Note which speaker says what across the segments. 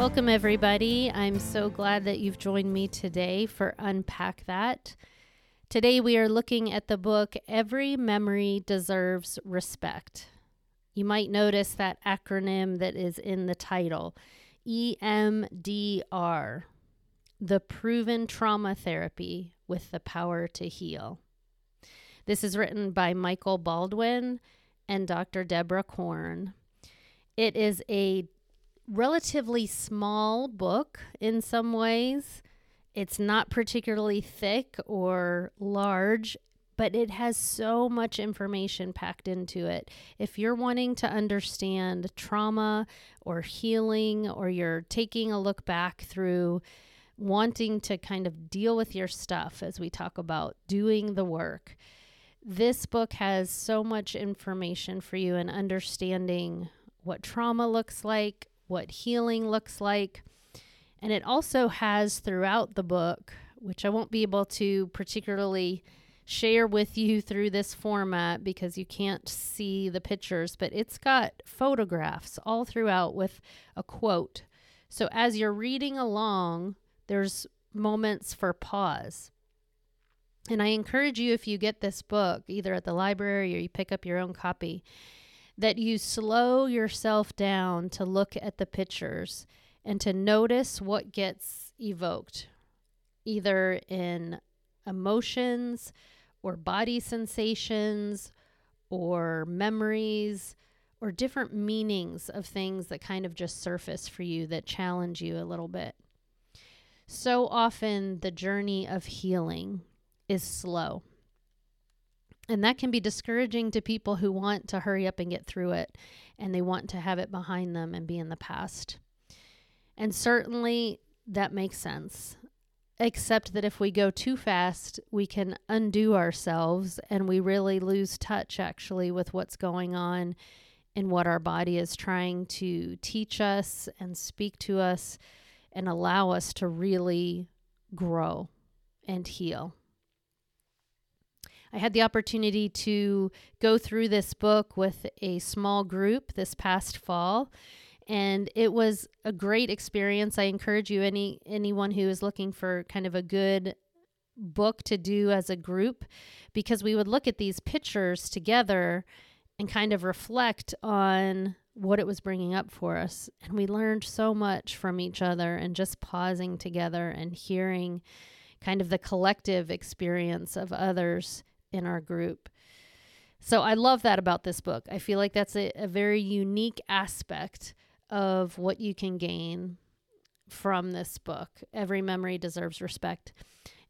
Speaker 1: Welcome, everybody. I'm so glad that you've joined me today for Unpack That. Today, we are looking at the book Every Memory Deserves Respect. You might notice that acronym that is in the title EMDR, the proven trauma therapy with the power to heal. This is written by Michael Baldwin and Dr. Deborah Korn. It is a relatively small book in some ways. It's not particularly thick or large, but it has so much information packed into it. If you're wanting to understand trauma or healing, or you're taking a look back through wanting to kind of deal with your stuff as we talk about doing the work, this book has so much information for you and understanding what trauma looks like, what healing looks like. And it also has throughout the book, which I won't be able to particularly share with you through this format because you can't see the pictures, but it's got photographs all throughout with a quote. So as you're reading along, there's moments for pause. And I encourage you, if you get this book, either at the library or you pick up your own copy, that you slow yourself down to look at the pictures and to notice what gets evoked, either in emotions or body sensations or memories or different meanings of things that kind of just surface for you that challenge you a little bit. So often, the journey of healing is slow. And that can be discouraging to people who want to hurry up and get through it and they want to have it behind them and be in the past. And certainly that makes sense, except that if we go too fast, we can undo ourselves and we really lose touch actually with what's going on and what our body is trying to teach us and speak to us and allow us to really grow and heal. I had the opportunity to go through this book with a small group this past fall and it was a great experience. I encourage you any anyone who is looking for kind of a good book to do as a group because we would look at these pictures together and kind of reflect on what it was bringing up for us and we learned so much from each other and just pausing together and hearing kind of the collective experience of others in our group. So I love that about this book. I feel like that's a, a very unique aspect of what you can gain from this book. Every memory deserves respect.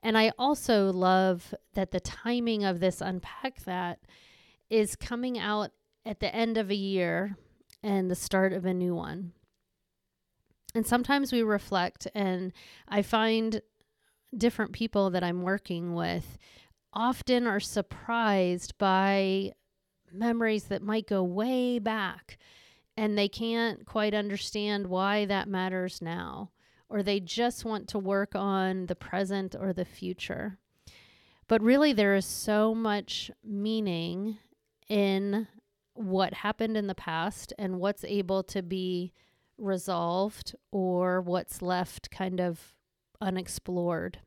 Speaker 1: And I also love that the timing of this Unpack That is coming out at the end of a year and the start of a new one. And sometimes we reflect, and I find different people that I'm working with often are surprised by memories that might go way back and they can't quite understand why that matters now, or they just want to work on the present or the future. But really, there is so much meaning in what happened in the past and what's able to be resolved or what's left kind of unexplored.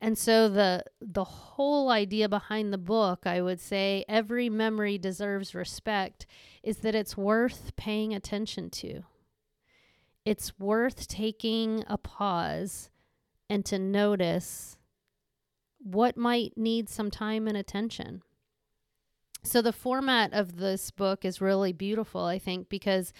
Speaker 1: And so the the whole idea behind the book, I would say every memory deserves respect is that it's worth paying attention to. It's worth taking a pause and to notice what might need some time and attention. So the format of this book is really beautiful, I think, because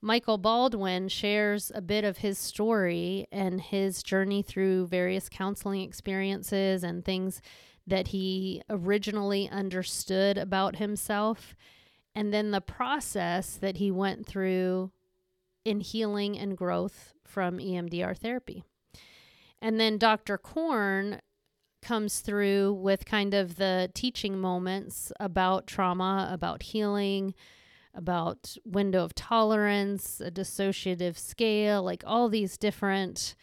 Speaker 1: Michael Baldwin shares a bit of his story and his journey through various counseling experiences and things that he originally understood about himself, and then the process that he went through in healing and growth from EMDR therapy. And then Dr. Korn comes through with kind of the teaching moments about trauma, about healing, about window of tolerance, a dissociative scale, like all these different,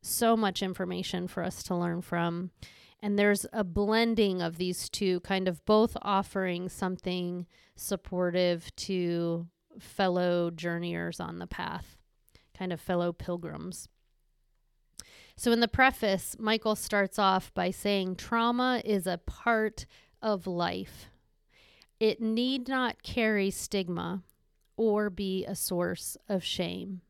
Speaker 1: so much information for us to learn from. And there's a blending of these two, kind of both offering something supportive to fellow journeyers on the path, kind of fellow pilgrims. So, in the preface, Michael starts off by saying trauma is a part of life. It need not carry stigma or be a source of shame.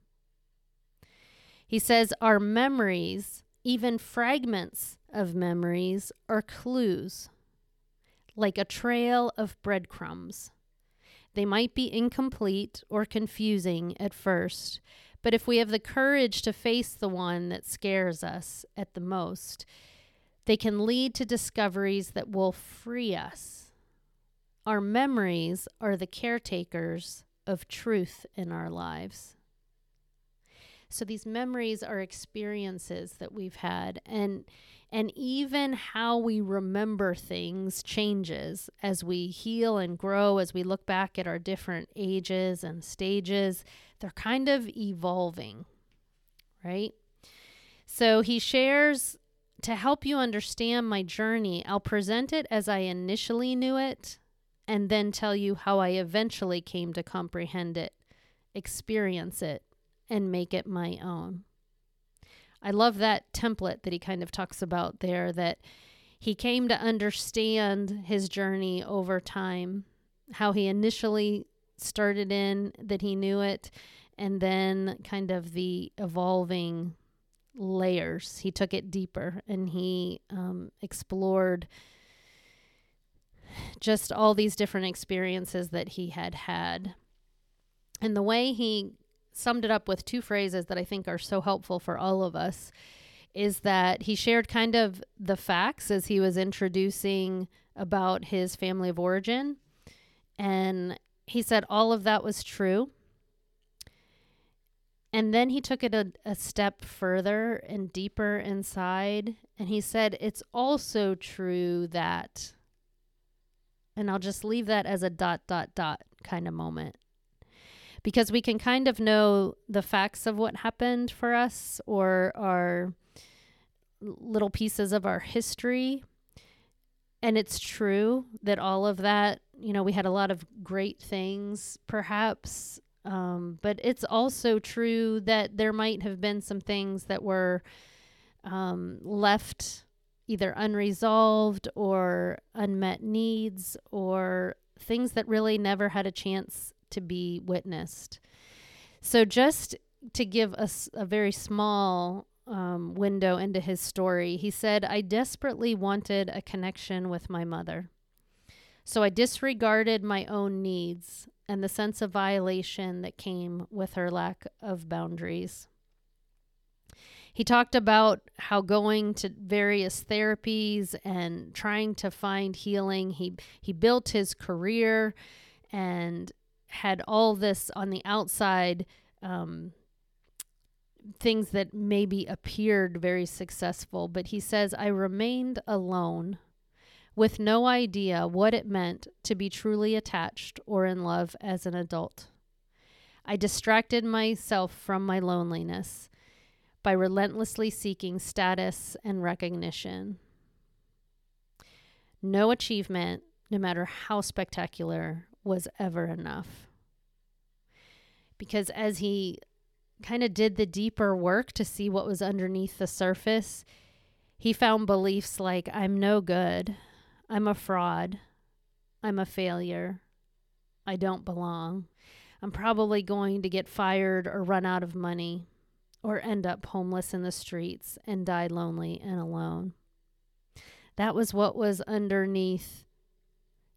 Speaker 1: He says our memories, even fragments of memories, are clues, like a trail of breadcrumbs. They might be incomplete or confusing at first, but if we have the courage to face the one that scares us at the most, they can lead to discoveries that will free us. Our memories are the caretakers of truth in our lives. So these memories are experiences that we've had and and even how we remember things changes as we heal and grow as we look back at our different ages and stages they're kind of evolving, right? So he shares to help you understand my journey, I'll present it as I initially knew it and then tell you how I eventually came to comprehend it, experience it, and make it my own. I love that template that he kind of talks about there that he came to understand his journey over time, how he initially started in that he knew it, and then kind of the evolving layers. He took it deeper and he um, explored just all these different experiences that he had had. And the way he summed it up with two phrases that I think are so helpful for all of us is that he shared kind of the facts as he was introducing about his family of origin. And he said all of that was true. And then he took it a, a step further and deeper inside. And he said, It's also true that. And I'll just leave that as a dot, dot, dot kind of moment. Because we can kind of know the facts of what happened for us or our little pieces of our history. And it's true that all of that, you know, we had a lot of great things perhaps um, but it's also true that there might have been some things that were um, left either unresolved or unmet needs or things that really never had a chance to be witnessed. So, just to give us a, a very small um, window into his story, he said, I desperately wanted a connection with my mother. So I disregarded my own needs and the sense of violation that came with her lack of boundaries. He talked about how going to various therapies and trying to find healing, he, he built his career and had all this on the outside, um, things that maybe appeared very successful. But he says, I remained alone with no idea what it meant to be truly attached or in love as an adult. I distracted myself from my loneliness by relentlessly seeking status and recognition. No achievement, no matter how spectacular, was ever enough. Because as he kind of did the deeper work to see what was underneath the surface, he found beliefs like, I'm no good, I'm a fraud. I'm a failure. I don't belong. I'm probably going to get fired or run out of money or end up homeless in the streets and die lonely and alone. That was what was underneath,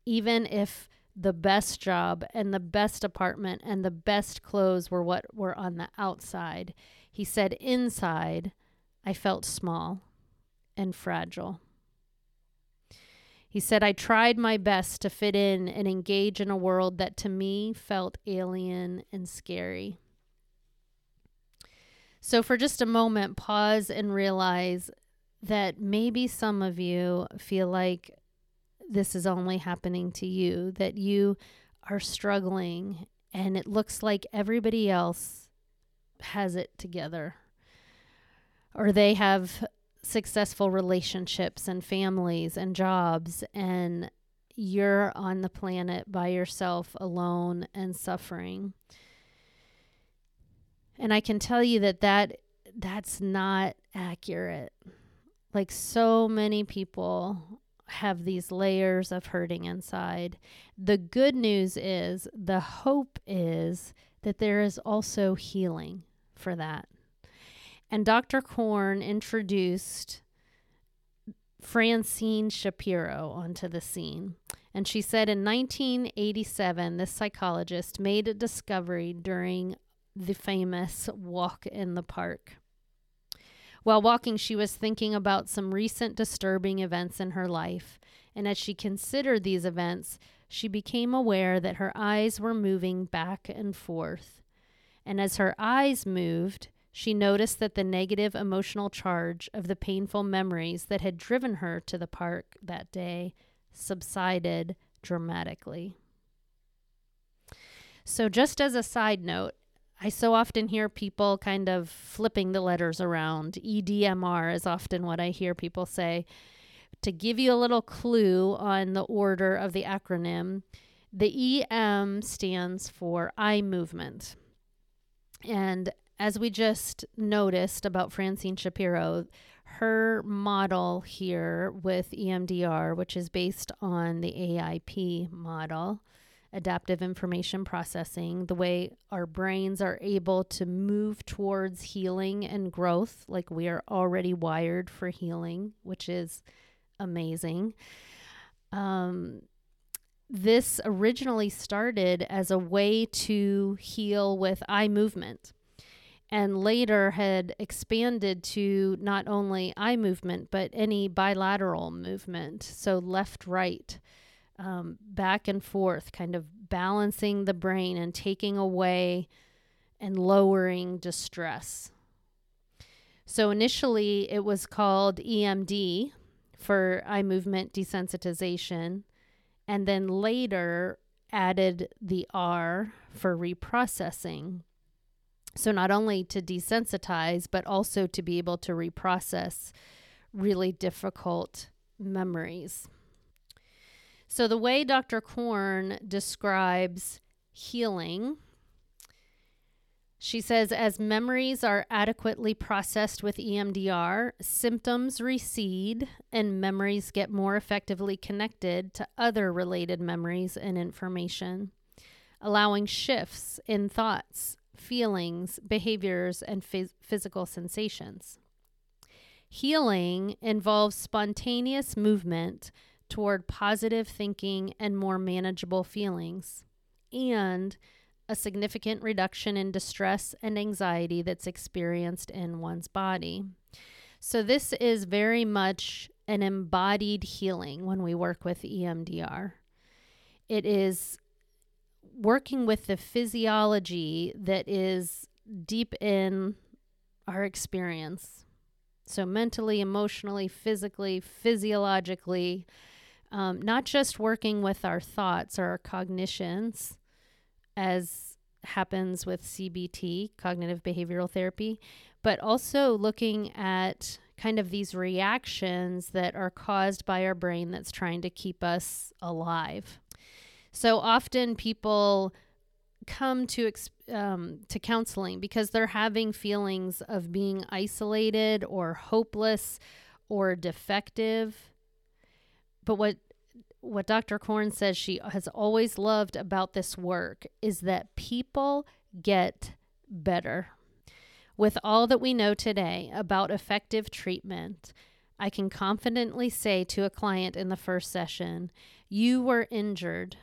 Speaker 1: even if the best job and the best apartment and the best clothes were what were on the outside. He said, inside, I felt small and fragile. He said, I tried my best to fit in and engage in a world that to me felt alien and scary. So, for just a moment, pause and realize that maybe some of you feel like this is only happening to you, that you are struggling and it looks like everybody else has it together or they have successful relationships and families and jobs and you're on the planet by yourself alone and suffering. And I can tell you that that that's not accurate. Like so many people have these layers of hurting inside. The good news is, the hope is that there is also healing for that. And Dr. Korn introduced Francine Shapiro onto the scene. And she said in 1987, this psychologist made a discovery during the famous walk in the park. While walking, she was thinking about some recent disturbing events in her life. And as she considered these events, she became aware that her eyes were moving back and forth. And as her eyes moved, she noticed that the negative emotional charge of the painful memories that had driven her to the park that day subsided dramatically. So, just as a side note, I so often hear people kind of flipping the letters around. EDMR is often what I hear people say. To give you a little clue on the order of the acronym, the EM stands for eye movement. And as we just noticed about Francine Shapiro, her model here with EMDR, which is based on the AIP model, adaptive information processing, the way our brains are able to move towards healing and growth, like we are already wired for healing, which is amazing. Um, this originally started as a way to heal with eye movement and later had expanded to not only eye movement but any bilateral movement so left right um, back and forth kind of balancing the brain and taking away and lowering distress so initially it was called emd for eye movement desensitization and then later added the R for reprocessing. So, not only to desensitize, but also to be able to reprocess really difficult memories. So, the way Dr. Korn describes healing she says, as memories are adequately processed with EMDR, symptoms recede and memories get more effectively connected to other related memories and information, allowing shifts in thoughts, feelings, behaviors, and phys- physical sensations. Healing involves spontaneous movement toward positive thinking and more manageable feelings, and a significant reduction in distress and anxiety that's experienced in one's body. So, this is very much an embodied healing when we work with EMDR. It is working with the physiology that is deep in our experience. So, mentally, emotionally, physically, physiologically, um, not just working with our thoughts or our cognitions, as happens with CBT, cognitive behavioral therapy, but also looking at kind of these reactions that are caused by our brain that's trying to keep us alive. So often people come to um, to counseling because they're having feelings of being isolated or hopeless or defective. But what what Dr. Korn says she has always loved about this work is that people get better. With all that we know today about effective treatment, I can confidently say to a client in the first session, You were injured,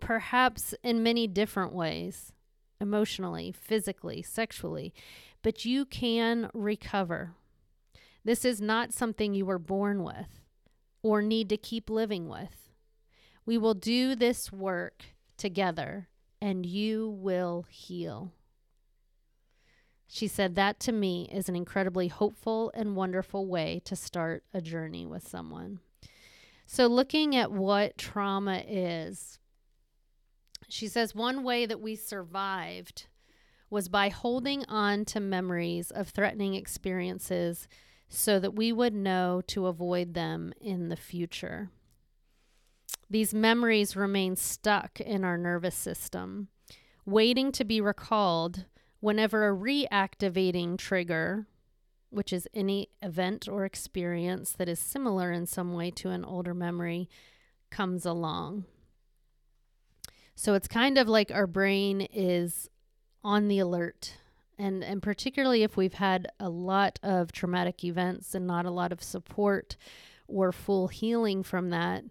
Speaker 1: perhaps in many different ways emotionally, physically, sexually, but you can recover. This is not something you were born with or need to keep living with. We will do this work together and you will heal. She said that to me is an incredibly hopeful and wonderful way to start a journey with someone. So, looking at what trauma is, she says one way that we survived was by holding on to memories of threatening experiences so that we would know to avoid them in the future. These memories remain stuck in our nervous system, waiting to be recalled Whenever a reactivating trigger, which is any event or experience that is similar in some way to an older memory, comes along. So it's kind of like our brain is on the alert. And, and particularly if we've had a lot of traumatic events and not a lot of support or full healing from that,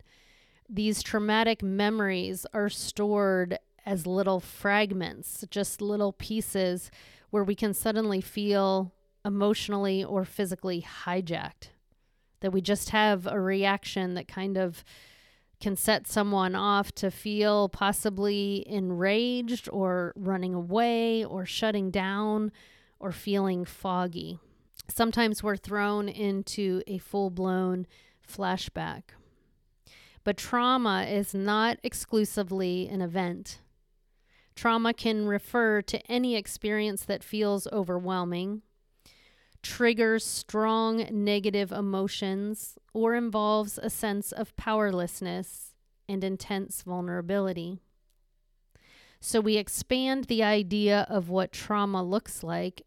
Speaker 1: these traumatic memories are stored as little fragments, just little pieces where we can suddenly feel emotionally or physically hijacked. That we just have a reaction that kind of can set someone off to feel possibly enraged or running away or shutting down or feeling foggy. Sometimes we're thrown into a full blown flashback. But trauma is not exclusively an event. Trauma can refer to any experience that feels overwhelming, triggers strong negative emotions, or involves a sense of powerlessness and intense vulnerability. So we expand the idea of what trauma looks like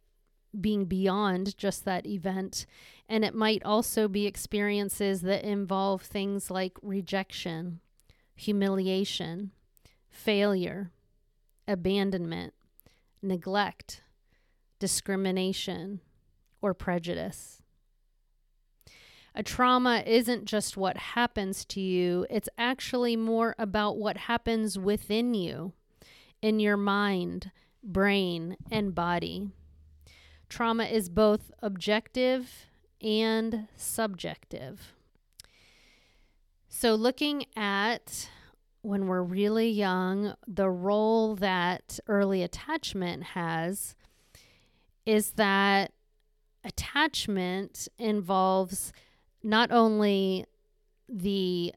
Speaker 1: being beyond just that event. And it might also be experiences that involve things like rejection, humiliation, failure, abandonment, neglect, discrimination, or prejudice. A trauma isn't just what happens to you, it's actually more about what happens within you, in your mind, brain, and body. Trauma is both objective and subjective. So, looking at when we're really young, the role that early attachment has is that attachment involves not only the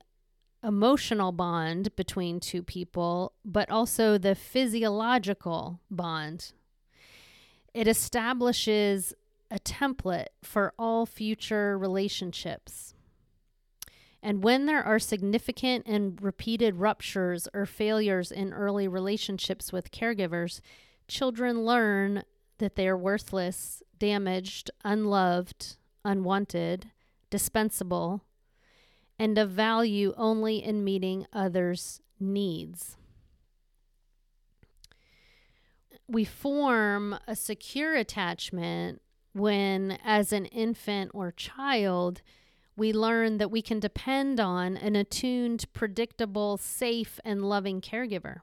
Speaker 1: emotional bond between two people, but also the physiological bond it establishes a template for all future relationships. And when there are significant and repeated ruptures or failures in early relationships with caregivers, children learn that they are worthless, damaged, unloved, unwanted, dispensable, and of value only in meeting others' needs we form a secure attachment when, as an infant or child, we learn that we can depend on an attuned, predictable, safe, and loving caregiver.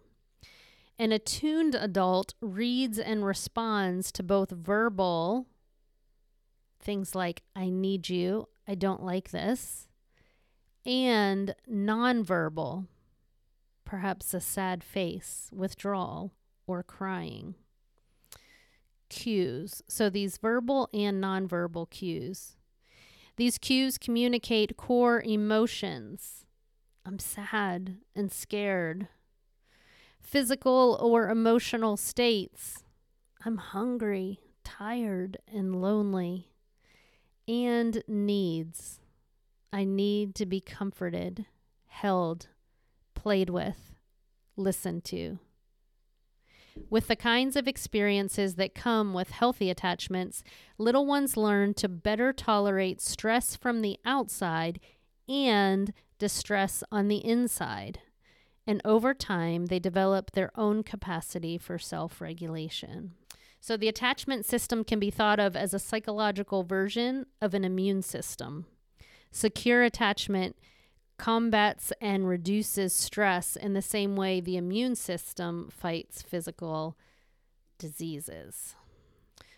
Speaker 1: An attuned adult reads and responds to both verbal things like, I need you, I don't like this, and nonverbal, perhaps a sad face, withdrawal, or crying. Cues. So these verbal and nonverbal cues. These cues communicate core emotions. I'm sad and scared. Physical or emotional states. I'm hungry, tired, and lonely. And needs. I need to be comforted, held, played with, listened to. With the kinds of experiences that come with healthy attachments, little ones learn to better tolerate stress from the outside and distress on the inside. And over time, they develop their own capacity for self regulation. So, the attachment system can be thought of as a psychological version of an immune system. Secure attachment combats and reduces stress in the same way the immune system fights physical diseases.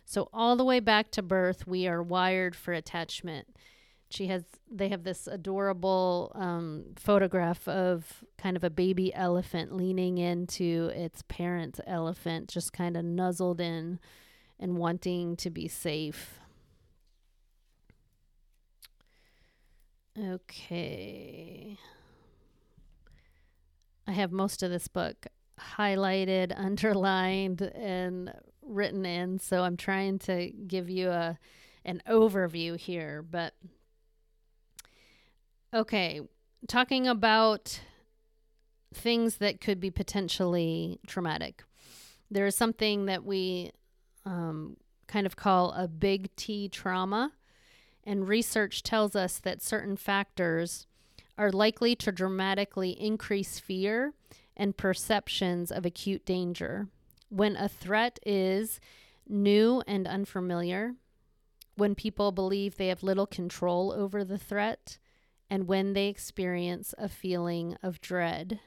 Speaker 1: So all the way back to birth, we are wired for attachment. She has they have this adorable um, photograph of kind of a baby elephant leaning into its parent elephant, just kind of nuzzled in and wanting to be safe. Okay. I have most of this book highlighted, underlined, and written in, so I'm trying to give you a an overview here, but okay, talking about things that could be potentially traumatic. There is something that we um, kind of call a big T trauma. And research tells us that certain factors are likely to dramatically increase fear and perceptions of acute danger. When a threat is new and unfamiliar, when people believe they have little control over the threat, and when they experience a feeling of dread.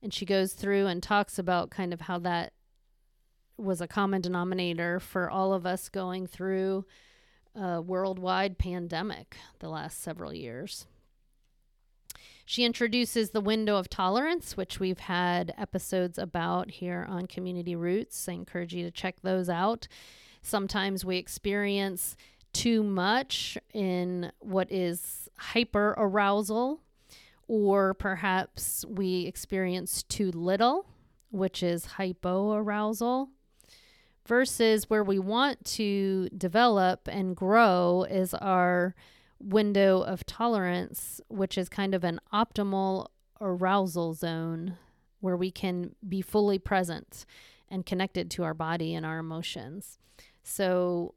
Speaker 1: And she goes through and talks about kind of how that was a common denominator for all of us going through a worldwide pandemic the last several years. She introduces the window of tolerance, which we've had episodes about here on Community Routes. I encourage you to check those out. Sometimes we experience too much in what is hyper arousal, or perhaps we experience too little, which is hypoarousal versus where we want to develop and grow is our window of tolerance, which is kind of an optimal arousal zone where we can be fully present and connected to our body and our emotions. So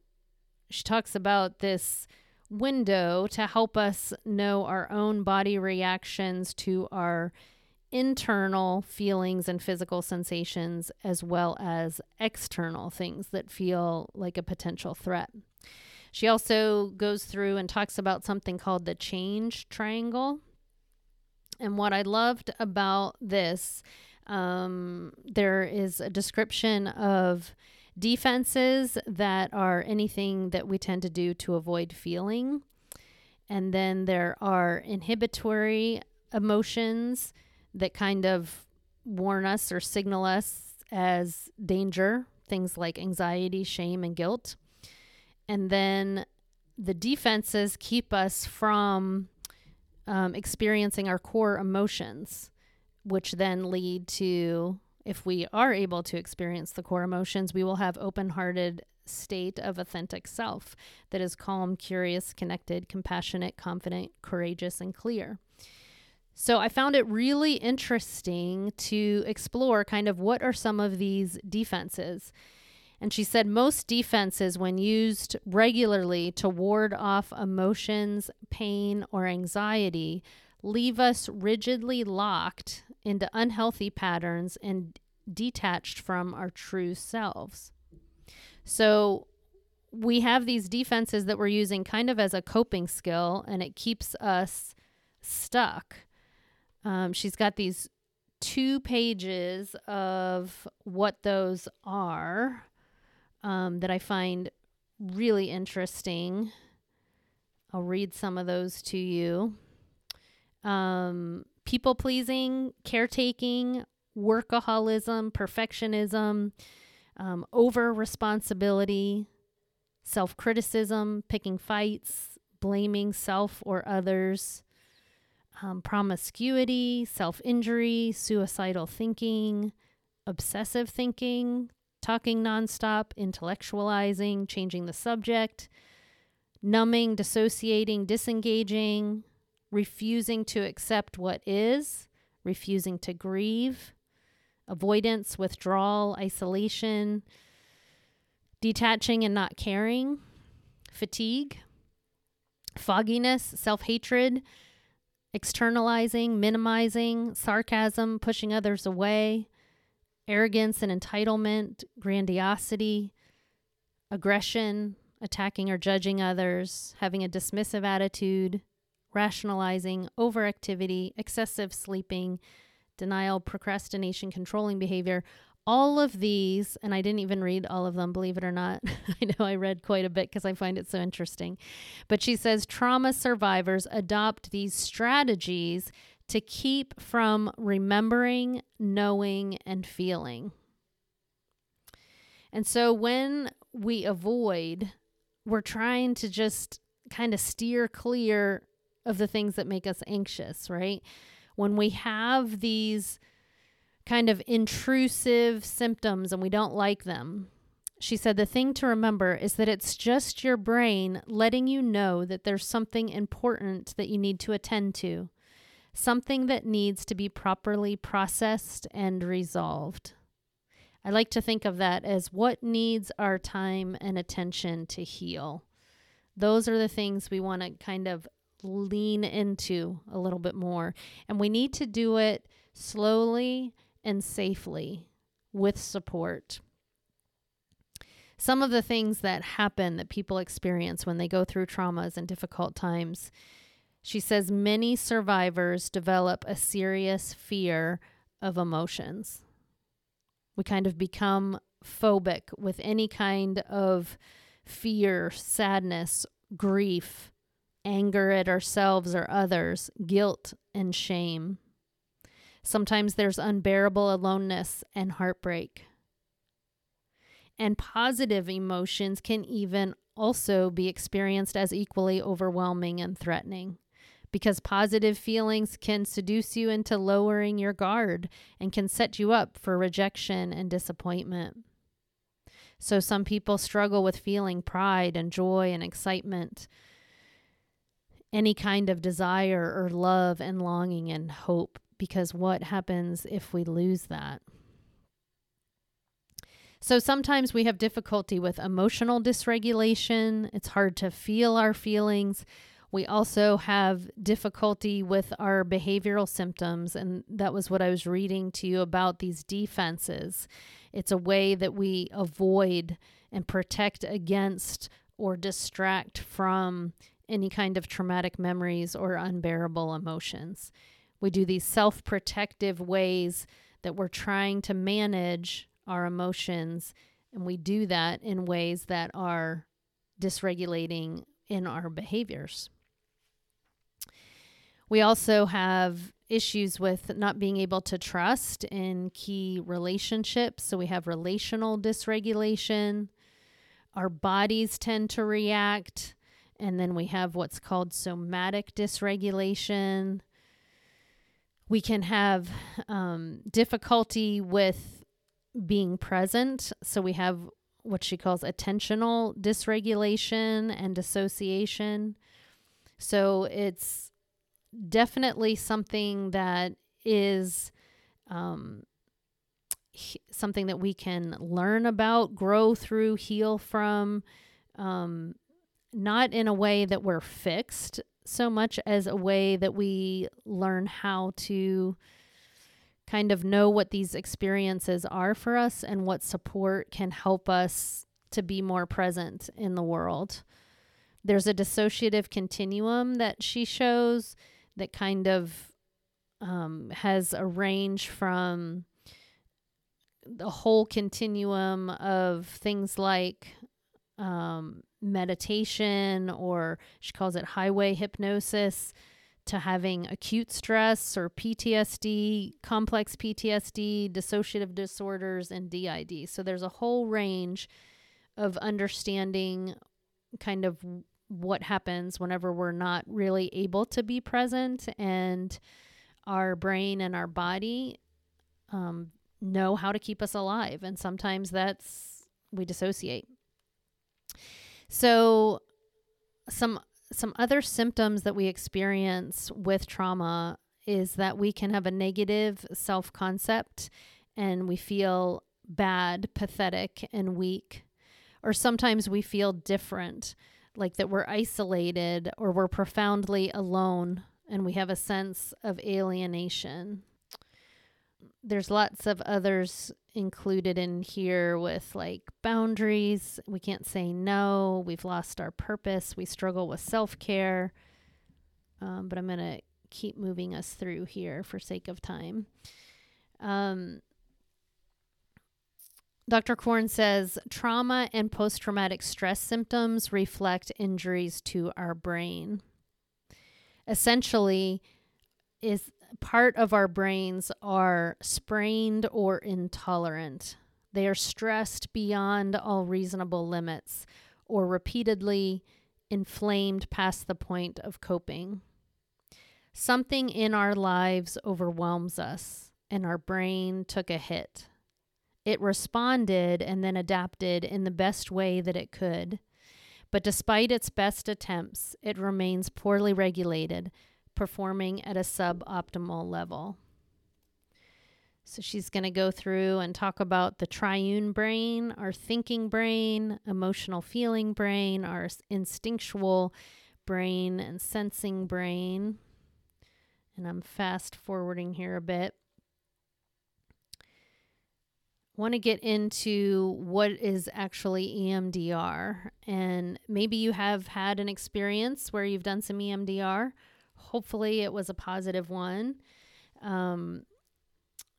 Speaker 1: she talks about this window to help us know our own body reactions to our internal feelings and physical sensations as well as external things that feel like a potential threat. She also goes through and talks about something called the change triangle. And what I loved about this, um, there is a description of defenses that are anything that we tend to do to avoid feeling. And then there are inhibitory emotions that kind of warn us or signal us as danger, things like anxiety, shame, and guilt. And then the defenses keep us from um, experiencing our core emotions, which then lead to, if we are able to experience the core emotions, we will have open hearted state of authentic self that is calm, curious, connected, compassionate, confident, courageous, and clear. So I found it really interesting to explore kind of what are some of these defenses. And she said most defenses, when used regularly to ward off emotions, pain, or anxiety, leave us rigidly locked into unhealthy patterns and detached from our true selves. So we have these defenses that we're using kind of as a coping skill, and it keeps us stuck um, she's got these two pages of what those are um, that I find really interesting. I'll read some of those to you. Um, people pleasing, caretaking, workaholism, perfectionism, um, over responsibility, self criticism, picking fights, blaming self or others, um, promiscuity, self injury, suicidal thinking, obsessive thinking, talking nonstop, intellectualizing, changing the subject, numbing, dissociating, disengaging, refusing to accept what is, refusing to grieve, avoidance, withdrawal, isolation, detaching and not caring, fatigue, fogginess, self hatred externalizing, minimizing, sarcasm, pushing others away, arrogance and entitlement, grandiosity, aggression, attacking or judging others, having a dismissive attitude, rationalizing, overactivity, excessive sleeping, denial, procrastination, controlling behavior all of these, and I didn't even read all of them, believe it or not. I know I read quite a bit because I find it so interesting. But she says trauma survivors adopt these strategies to keep from remembering, knowing, and feeling. And so when we avoid, we're trying to just kind of steer clear of the things that make us anxious, right? When we have these kind of intrusive symptoms and we don't like them. She said the thing to remember is that it's just your brain letting you know that there's something important that you need to attend to, something that needs to be properly processed and resolved. I like to think of that as what needs our time and attention to heal. Those are the things we want to kind of lean into a little bit more. And we need to do it slowly and safely with support. Some of the things that happen that people experience when they go through traumas and difficult times, she says many survivors develop a serious fear of emotions. We kind of become phobic with any kind of fear, sadness, grief, anger at ourselves or others, guilt, and shame. Sometimes there's unbearable aloneness and heartbreak. And positive emotions can even also be experienced as equally overwhelming and threatening because positive feelings can seduce you into lowering your guard and can set you up for rejection and disappointment. So, some people struggle with feeling pride and joy and excitement, any kind of desire or love and longing and hope because what happens if we lose that? So sometimes we have difficulty with emotional dysregulation. It's hard to feel our feelings. We also have difficulty with our behavioral symptoms. And that was what I was reading to you about these defenses. It's a way that we avoid and protect against or distract from any kind of traumatic memories or unbearable emotions. We do these self protective ways that we're trying to manage our emotions, and we do that in ways that are dysregulating in our behaviors. We also have issues with not being able to trust in key relationships. So we have relational dysregulation. Our bodies tend to react. And then we have what's called somatic dysregulation we can have um, difficulty with being present. So we have what she calls attentional dysregulation and dissociation. So it's definitely something that is um, he, something that we can learn about, grow through, heal from, um, not in a way that we're fixed so much as a way that we learn how to kind of know what these experiences are for us and what support can help us to be more present in the world. There's a dissociative continuum that she shows that kind of um, has a range from the whole continuum of things like um, meditation, or she calls it highway hypnosis, to having acute stress or PTSD, complex PTSD, dissociative disorders, and DID. So there's a whole range of understanding kind of what happens whenever we're not really able to be present and our brain and our body um, know how to keep us alive. And sometimes that's we dissociate. So some some other symptoms that we experience with trauma is that we can have a negative self-concept and we feel bad, pathetic and weak. Or sometimes we feel different, like that we're isolated or we're profoundly alone and we have a sense of alienation there's lots of others included in here with like boundaries. We can't say no. We've lost our purpose. We struggle with self care. Um, but I'm going to keep moving us through here for sake of time. Um, Dr. Korn says trauma and post traumatic stress symptoms reflect injuries to our brain. Essentially, is part of our brains are sprained or intolerant. They are stressed beyond all reasonable limits or repeatedly inflamed past the point of coping. Something in our lives overwhelms us, and our brain took a hit. It responded and then adapted in the best way that it could. But despite its best attempts, it remains poorly regulated performing at a suboptimal level. So she's going to go through and talk about the triune brain, our thinking brain, emotional feeling brain, our instinctual brain, and sensing brain. And I'm fast forwarding here a bit. Want to get into what is actually EMDR. And maybe you have had an experience where you've done some EMDR. Hopefully, it was a positive one. Um,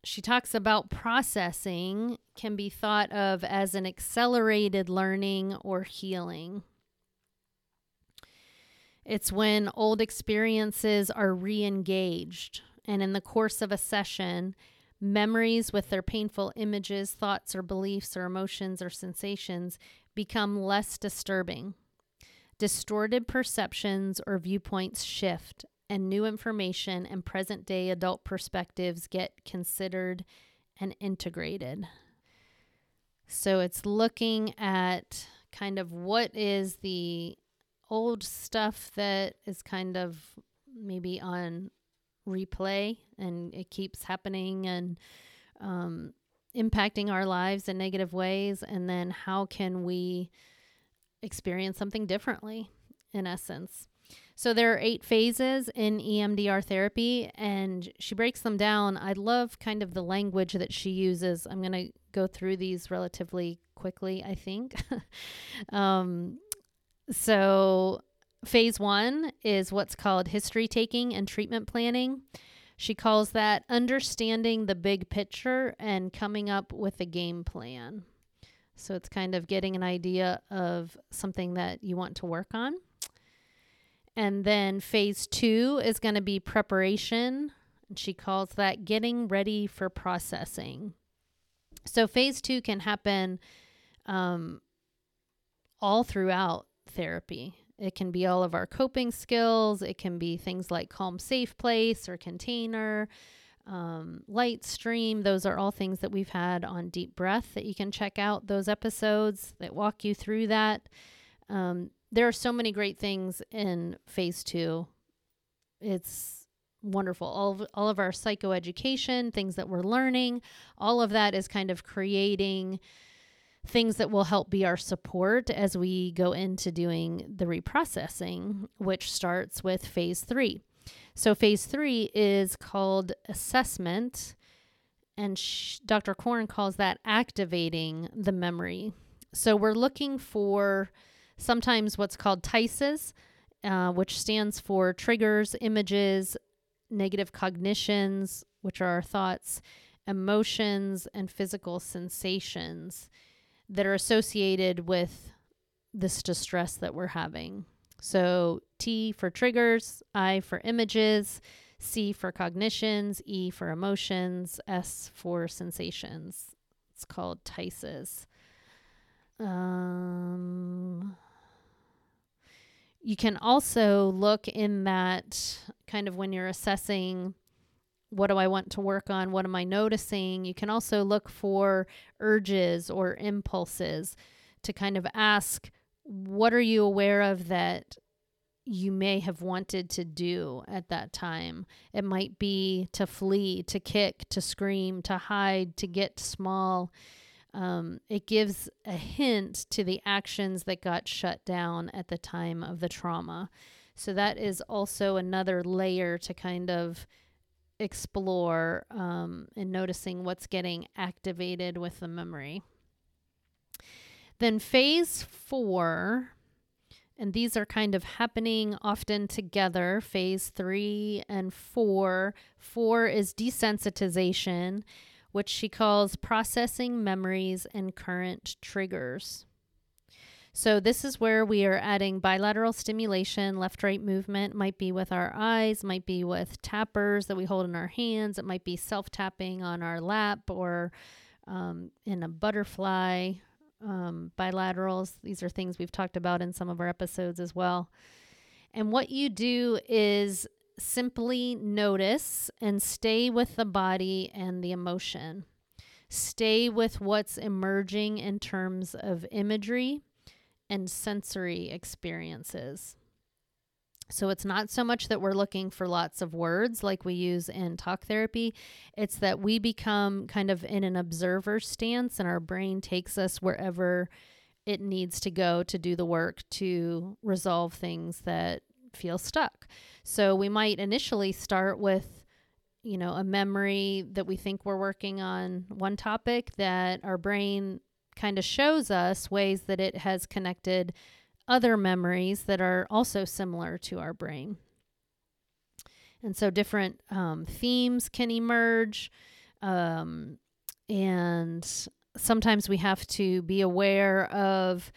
Speaker 1: she talks about processing can be thought of as an accelerated learning or healing. It's when old experiences are re engaged, and in the course of a session, memories with their painful images, thoughts, or beliefs, or emotions or sensations become less disturbing. Distorted perceptions or viewpoints shift, and new information and present day adult perspectives get considered and integrated. So it's looking at kind of what is the old stuff that is kind of maybe on replay and it keeps happening and um, impacting our lives in negative ways. And then how can we experience something differently, in essence? So there are eight phases in EMDR therapy, and she breaks them down. I love kind of the language that she uses. I'm going to go through these relatively quickly, I think. um, so, phase one is what's called history taking and treatment planning. She calls that understanding the big picture and coming up with a game plan. So, it's kind of getting an idea of something that you want to work on. And then phase two is going to be preparation. And she calls that getting ready for processing. So phase two can happen um, all throughout therapy. It can be all of our coping skills. It can be things like calm, safe place or container, um, light stream. Those are all things that we've had on deep breath that you can check out those episodes that walk you through that. Um, there are so many great things in phase two. It's wonderful. All of, all of our psychoeducation, things that we're learning, all of that is kind of creating things that will help be our support as we go into doing the reprocessing, which starts with phase three. So, phase three is called assessment, and sh- Dr. Korn calls that activating the memory. So, we're looking for sometimes what's called TICEs, uh, which stands for triggers, images, negative cognitions, which are our thoughts, emotions, and physical sensations that are associated with this distress that we're having. So, T for triggers, I for images, C for cognitions, E for emotions, S for sensations. It's called TICEs. Um, you can also look in that kind of when you're assessing what do I want to work on? What am I noticing? You can also look for urges or impulses to kind of ask, what are you aware of that you may have wanted to do at that time? It might be to flee, to kick, to scream, to hide, to get small um, it gives a hint to the actions that got shut down at the time of the trauma. So that is also another layer to kind of explore um, and noticing what's getting activated with the memory. Then phase four, and these are kind of happening often together phase three and four. Four is desensitization which she calls processing memories and current triggers. So, this is where we are adding bilateral stimulation, left right movement, might be with our eyes, might be with tappers that we hold in our hands, it might be self tapping on our lap or um, in a butterfly. Um, bilaterals, these are things we've talked about in some of our episodes as well. And what you do is simply notice and stay with the body and the emotion. Stay with what's emerging in terms of imagery and sensory experiences. So it's not so much that we're looking for lots of words like we use in talk therapy. It's that we become kind of in an observer stance and our brain takes us wherever it needs to go to do the work to resolve things that feel stuck. So we might initially start with you know, a memory that we think we're working on one topic that our brain kind of shows us ways that it has connected other memories that are also similar to our brain. And so different um, themes can emerge. Um, and sometimes we have to be aware of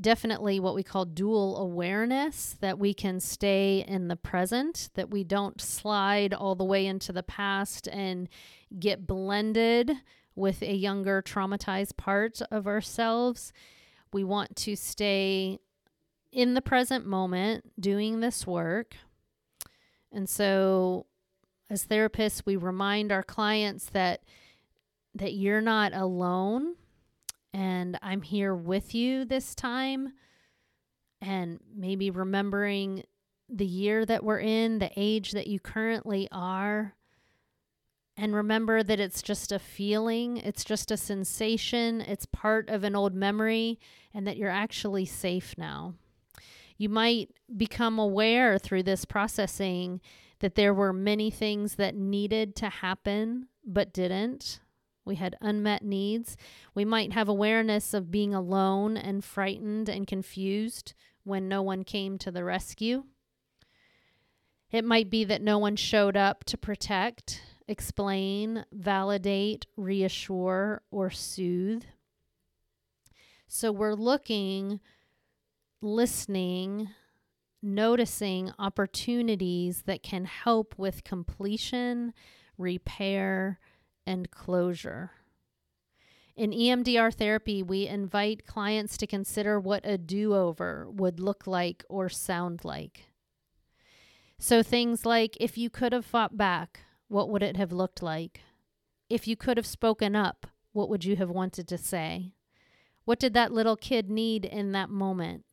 Speaker 1: definitely what we call dual awareness that we can stay in the present, that we don't slide all the way into the past and get blended with a younger traumatized part of ourselves. We want to stay in the present moment doing this work. And so as therapists, we remind our clients that that you're not alone and I'm here with you this time and maybe remembering the year that we're in, the age that you currently are. And remember that it's just a feeling, it's just a sensation, it's part of an old memory, and that you're actually safe now. You might become aware through this processing that there were many things that needed to happen but didn't. We had unmet needs. We might have awareness of being alone and frightened and confused when no one came to the rescue. It might be that no one showed up to protect, explain, validate, reassure, or soothe. So we're looking listening, noticing opportunities that can help with completion, repair, and closure. In EMDR therapy, we invite clients to consider what a do over would look like or sound like. So, things like if you could have fought back, what would it have looked like? If you could have spoken up, what would you have wanted to say? What did that little kid need in that moment?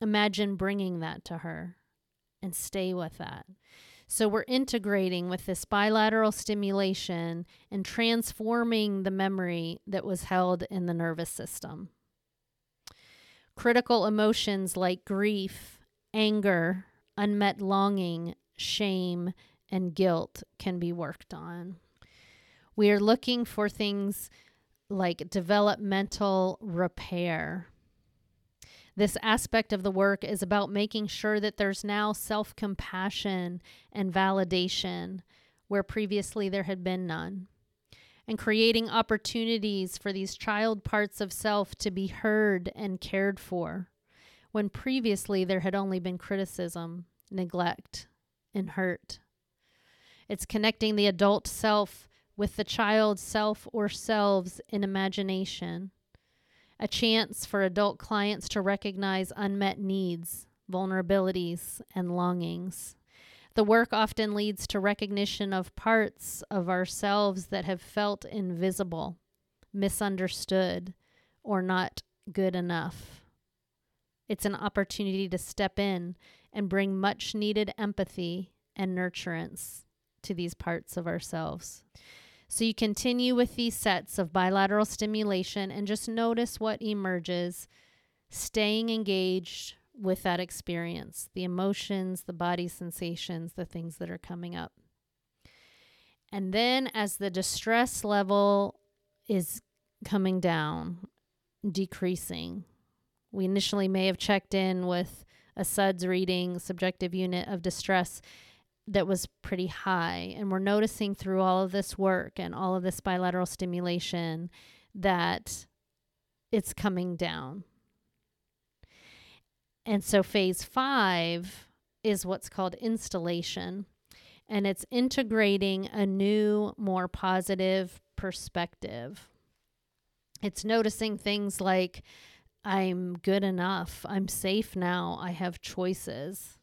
Speaker 1: Imagine bringing that to her and stay with that. So we're integrating with this bilateral stimulation and transforming the memory that was held in the nervous system. Critical emotions like grief, anger, unmet longing, shame, and guilt can be worked on. We are looking for things like developmental repair this aspect of the work is about making sure that there's now self compassion and validation where previously there had been none, and creating opportunities for these child parts of self to be heard and cared for when previously there had only been criticism, neglect, and hurt. It's connecting the adult self with the child self or selves in imagination a chance for adult clients to recognize unmet needs, vulnerabilities, and longings. The work often leads to recognition of parts of ourselves that have felt invisible, misunderstood, or not good enough. It's an opportunity to step in and bring much needed empathy and nurturance to these parts of ourselves. So you continue with these sets of bilateral stimulation and just notice what emerges, staying engaged with that experience, the emotions, the body sensations, the things that are coming up. And then as the distress level is coming down, decreasing, we initially may have checked in with a SUDS reading, subjective unit of distress that was pretty high. And we're noticing through all of this work and all of this bilateral stimulation that it's coming down. And so phase five is what's called installation. And it's integrating a new, more positive perspective. It's noticing things like, I'm good enough. I'm safe now. I have choices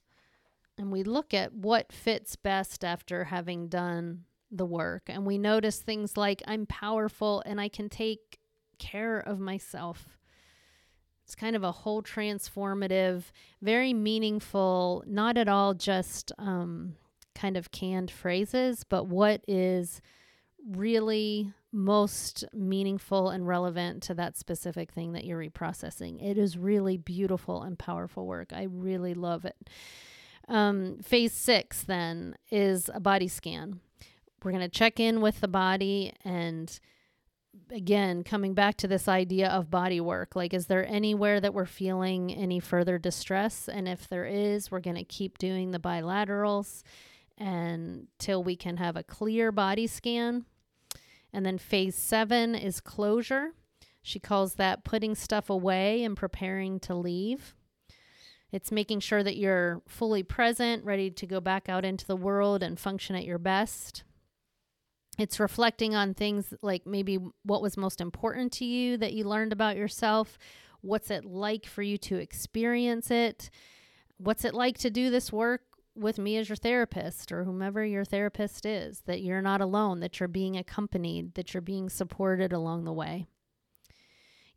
Speaker 1: and we look at what fits best after having done the work. And we notice things like I'm powerful and I can take care of myself. It's kind of a whole transformative, very meaningful, not at all just um, kind of canned phrases, but what is really most meaningful and relevant to that specific thing that you're reprocessing. It is really beautiful and powerful work. I really love it. Um, phase six then is a body scan. We're going to check in with the body and again coming back to this idea of body work like is there anywhere that we're feeling any further distress and if there is we're going to keep doing the bilaterals until we can have a clear body scan and then phase seven is closure. She calls that putting stuff away and preparing to leave. It's making sure that you're fully present, ready to go back out into the world and function at your best. It's reflecting on things like maybe what was most important to you that you learned about yourself. What's it like for you to experience it? What's it like to do this work with me as your therapist or whomever your therapist is, that you're not alone, that you're being accompanied, that you're being supported along the way.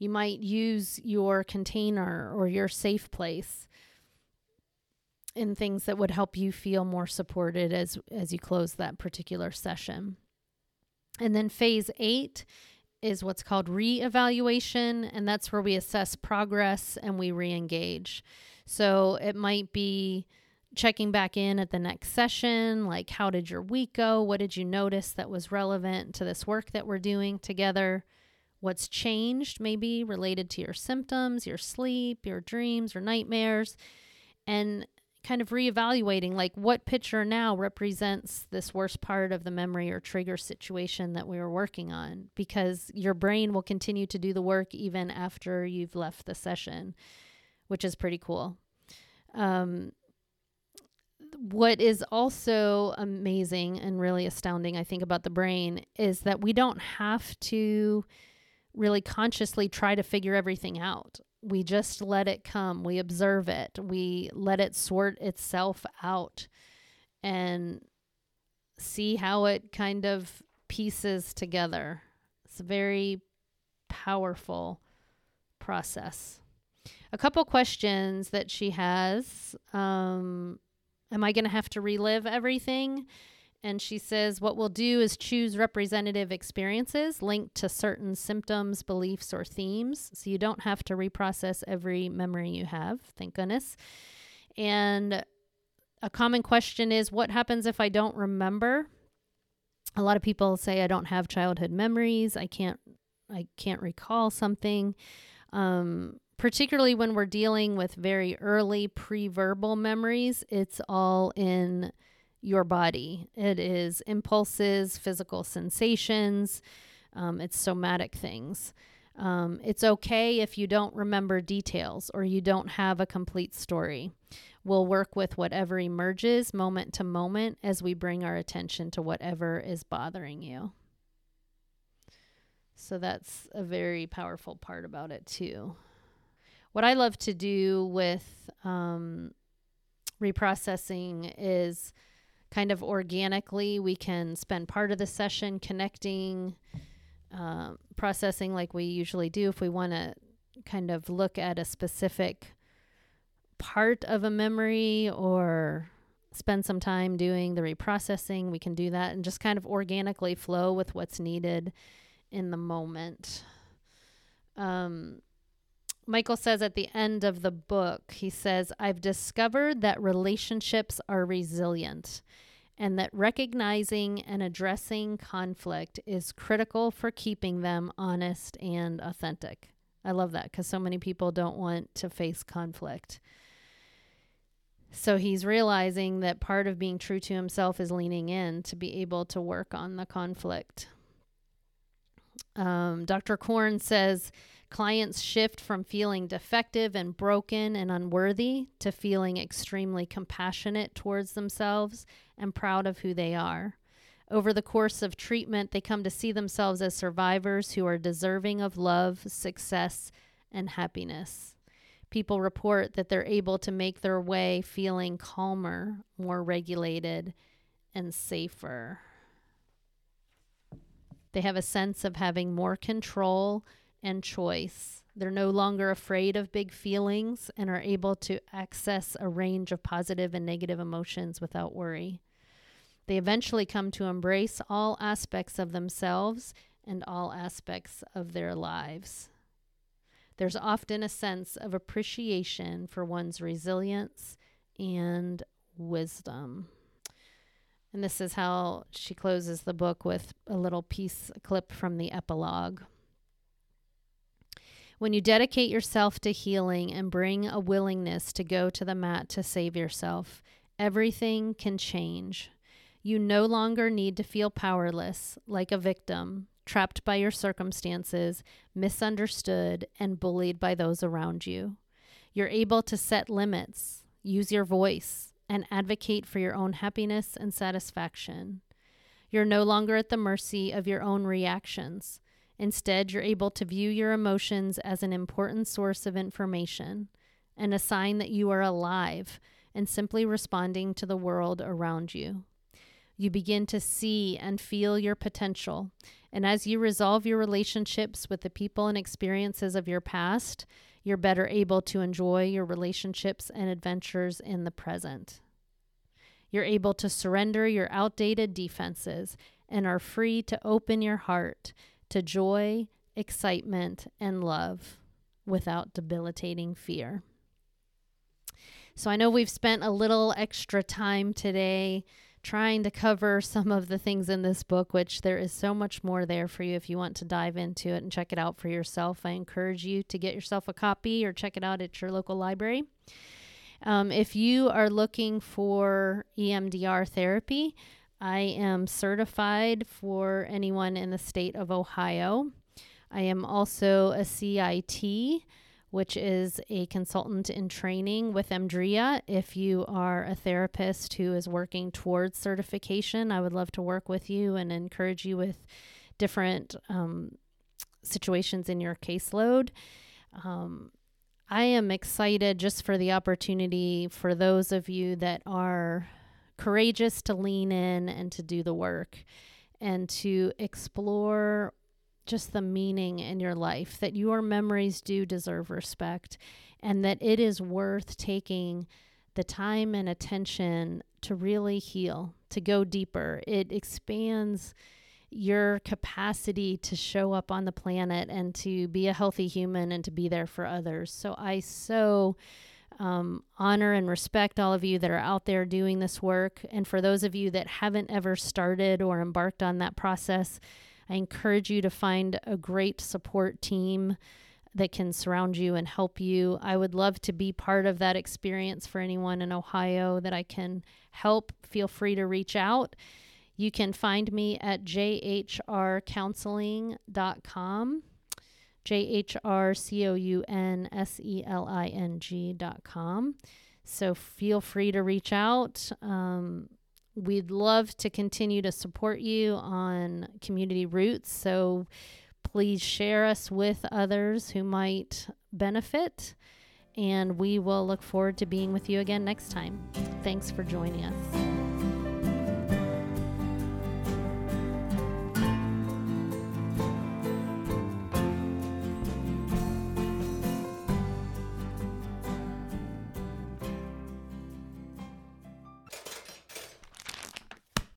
Speaker 1: You might use your container or your safe place in things that would help you feel more supported as as you close that particular session. And then phase 8 is what's called re-evaluation and that's where we assess progress and we re-engage. So it might be checking back in at the next session like how did your week go what did you notice that was relevant to this work that we're doing together what's changed maybe related to your symptoms your sleep your dreams or nightmares and kind of reevaluating like what picture now represents this worst part of the memory or trigger situation that we were working on? Because your brain will continue to do the work even after you've left the session which is pretty cool. Um, what is also amazing and really astounding, I think, about the brain is that we don't have to really consciously try to figure everything out. We just let it come. We observe it. We let it sort itself out and see how it kind of pieces together. It's a very powerful process. A couple questions that she has. Um, Am I going to have to relive everything? And she says, What we'll do is choose representative experiences linked to certain symptoms, beliefs, or themes. So you don't have to reprocess every memory you have, thank goodness. And a common question is, What happens if I don't remember? A lot of people say, I don't have childhood memories. I can't. I can't recall something. Um, particularly when we're dealing with very early pre-verbal memories, it's all in your body. It is impulses, physical sensations, um, it's somatic things. Um, it's okay if you don't remember details or you don't have a complete story. We'll work with whatever emerges moment to moment as we bring our attention to whatever is bothering you. So that's a very powerful part about it, too what I love to do with um, reprocessing is kind of organically, we can spend part of the session connecting, uh, processing like we usually do if we want to kind of look at a specific part of a memory or spend some time doing the reprocessing, we can do that and just kind of organically flow with what's needed in the moment. Um, Michael says at the end of the book, he says, I've discovered that relationships are resilient and that recognizing and addressing conflict is critical for keeping them honest and authentic. I love that because so many people don't want to face conflict. So he's realizing that part of being true to himself is leaning in to be able to work on the conflict. Um, Dr. Korn says Clients shift from feeling defective and broken and unworthy to feeling extremely compassionate towards themselves and proud of who they are. Over the course of treatment, they come to see themselves as survivors who are deserving of love, success, and happiness. People report that they're able to make their way feeling calmer, more regulated, and safer. They have a sense of having more control and choice. They're no longer afraid of big feelings and are able to access a range of positive and negative emotions without worry. They eventually come to embrace all aspects of themselves and all aspects of their lives. There's often a sense of appreciation for one's resilience and wisdom. And this is how she closes the book with a little piece, a clip from the epilogue. When you dedicate yourself to healing and bring a willingness to go to the mat to save yourself, everything can change. You no longer need to feel powerless, like a victim, trapped by your circumstances, misunderstood, and bullied by those around you. You're able to set limits, use your voice, and advocate for your own happiness and satisfaction. You're no longer at the mercy of your own reactions. Instead, you're able to view your emotions as an important source of information and a sign that you are alive and simply responding to the world around you. You begin to see and feel your potential. And as you resolve your relationships with the people and experiences of your past, you're better able to enjoy your relationships and adventures in the present. You're able to surrender your outdated defenses and are free to open your heart to joy, excitement, and love without debilitating fear. So I know we've spent a little extra time today trying to cover some of the things in this book, which there is so much more there for you if you want to dive into it and check it out for yourself. I encourage you to get yourself a copy or check it out at your local library. Um, if you are looking for EMDR therapy, I am certified for anyone in the state of Ohio. I am also a CIT which is a consultant in training with EMDRIA. If you are a therapist who is working towards certification, I would love to work with you and encourage you with different um, situations in your caseload. Um, I am excited just for the opportunity for those of you that are courageous to lean in and to do the work and to explore just the meaning in your life, that your memories do deserve respect, and that it is worth taking the time and attention to really heal, to go deeper. It expands your capacity to show up on the planet and to be a healthy human and to be there for others. So I so um, honor and respect all of you that are out there doing this work. And for those of you that haven't ever started or embarked on that process, I encourage you to find a great support team that can surround you and help you. I would love to be part of that experience for anyone in Ohio that I can help. Feel free to reach out. You can find me at jhrcounseling.com, J H R C O U N S E L I N com. So feel free to reach out. Um, We'd love to continue to support you on Community Routes. So please share us with others who might benefit. And we will look forward to being with you again next time. Thanks for joining us.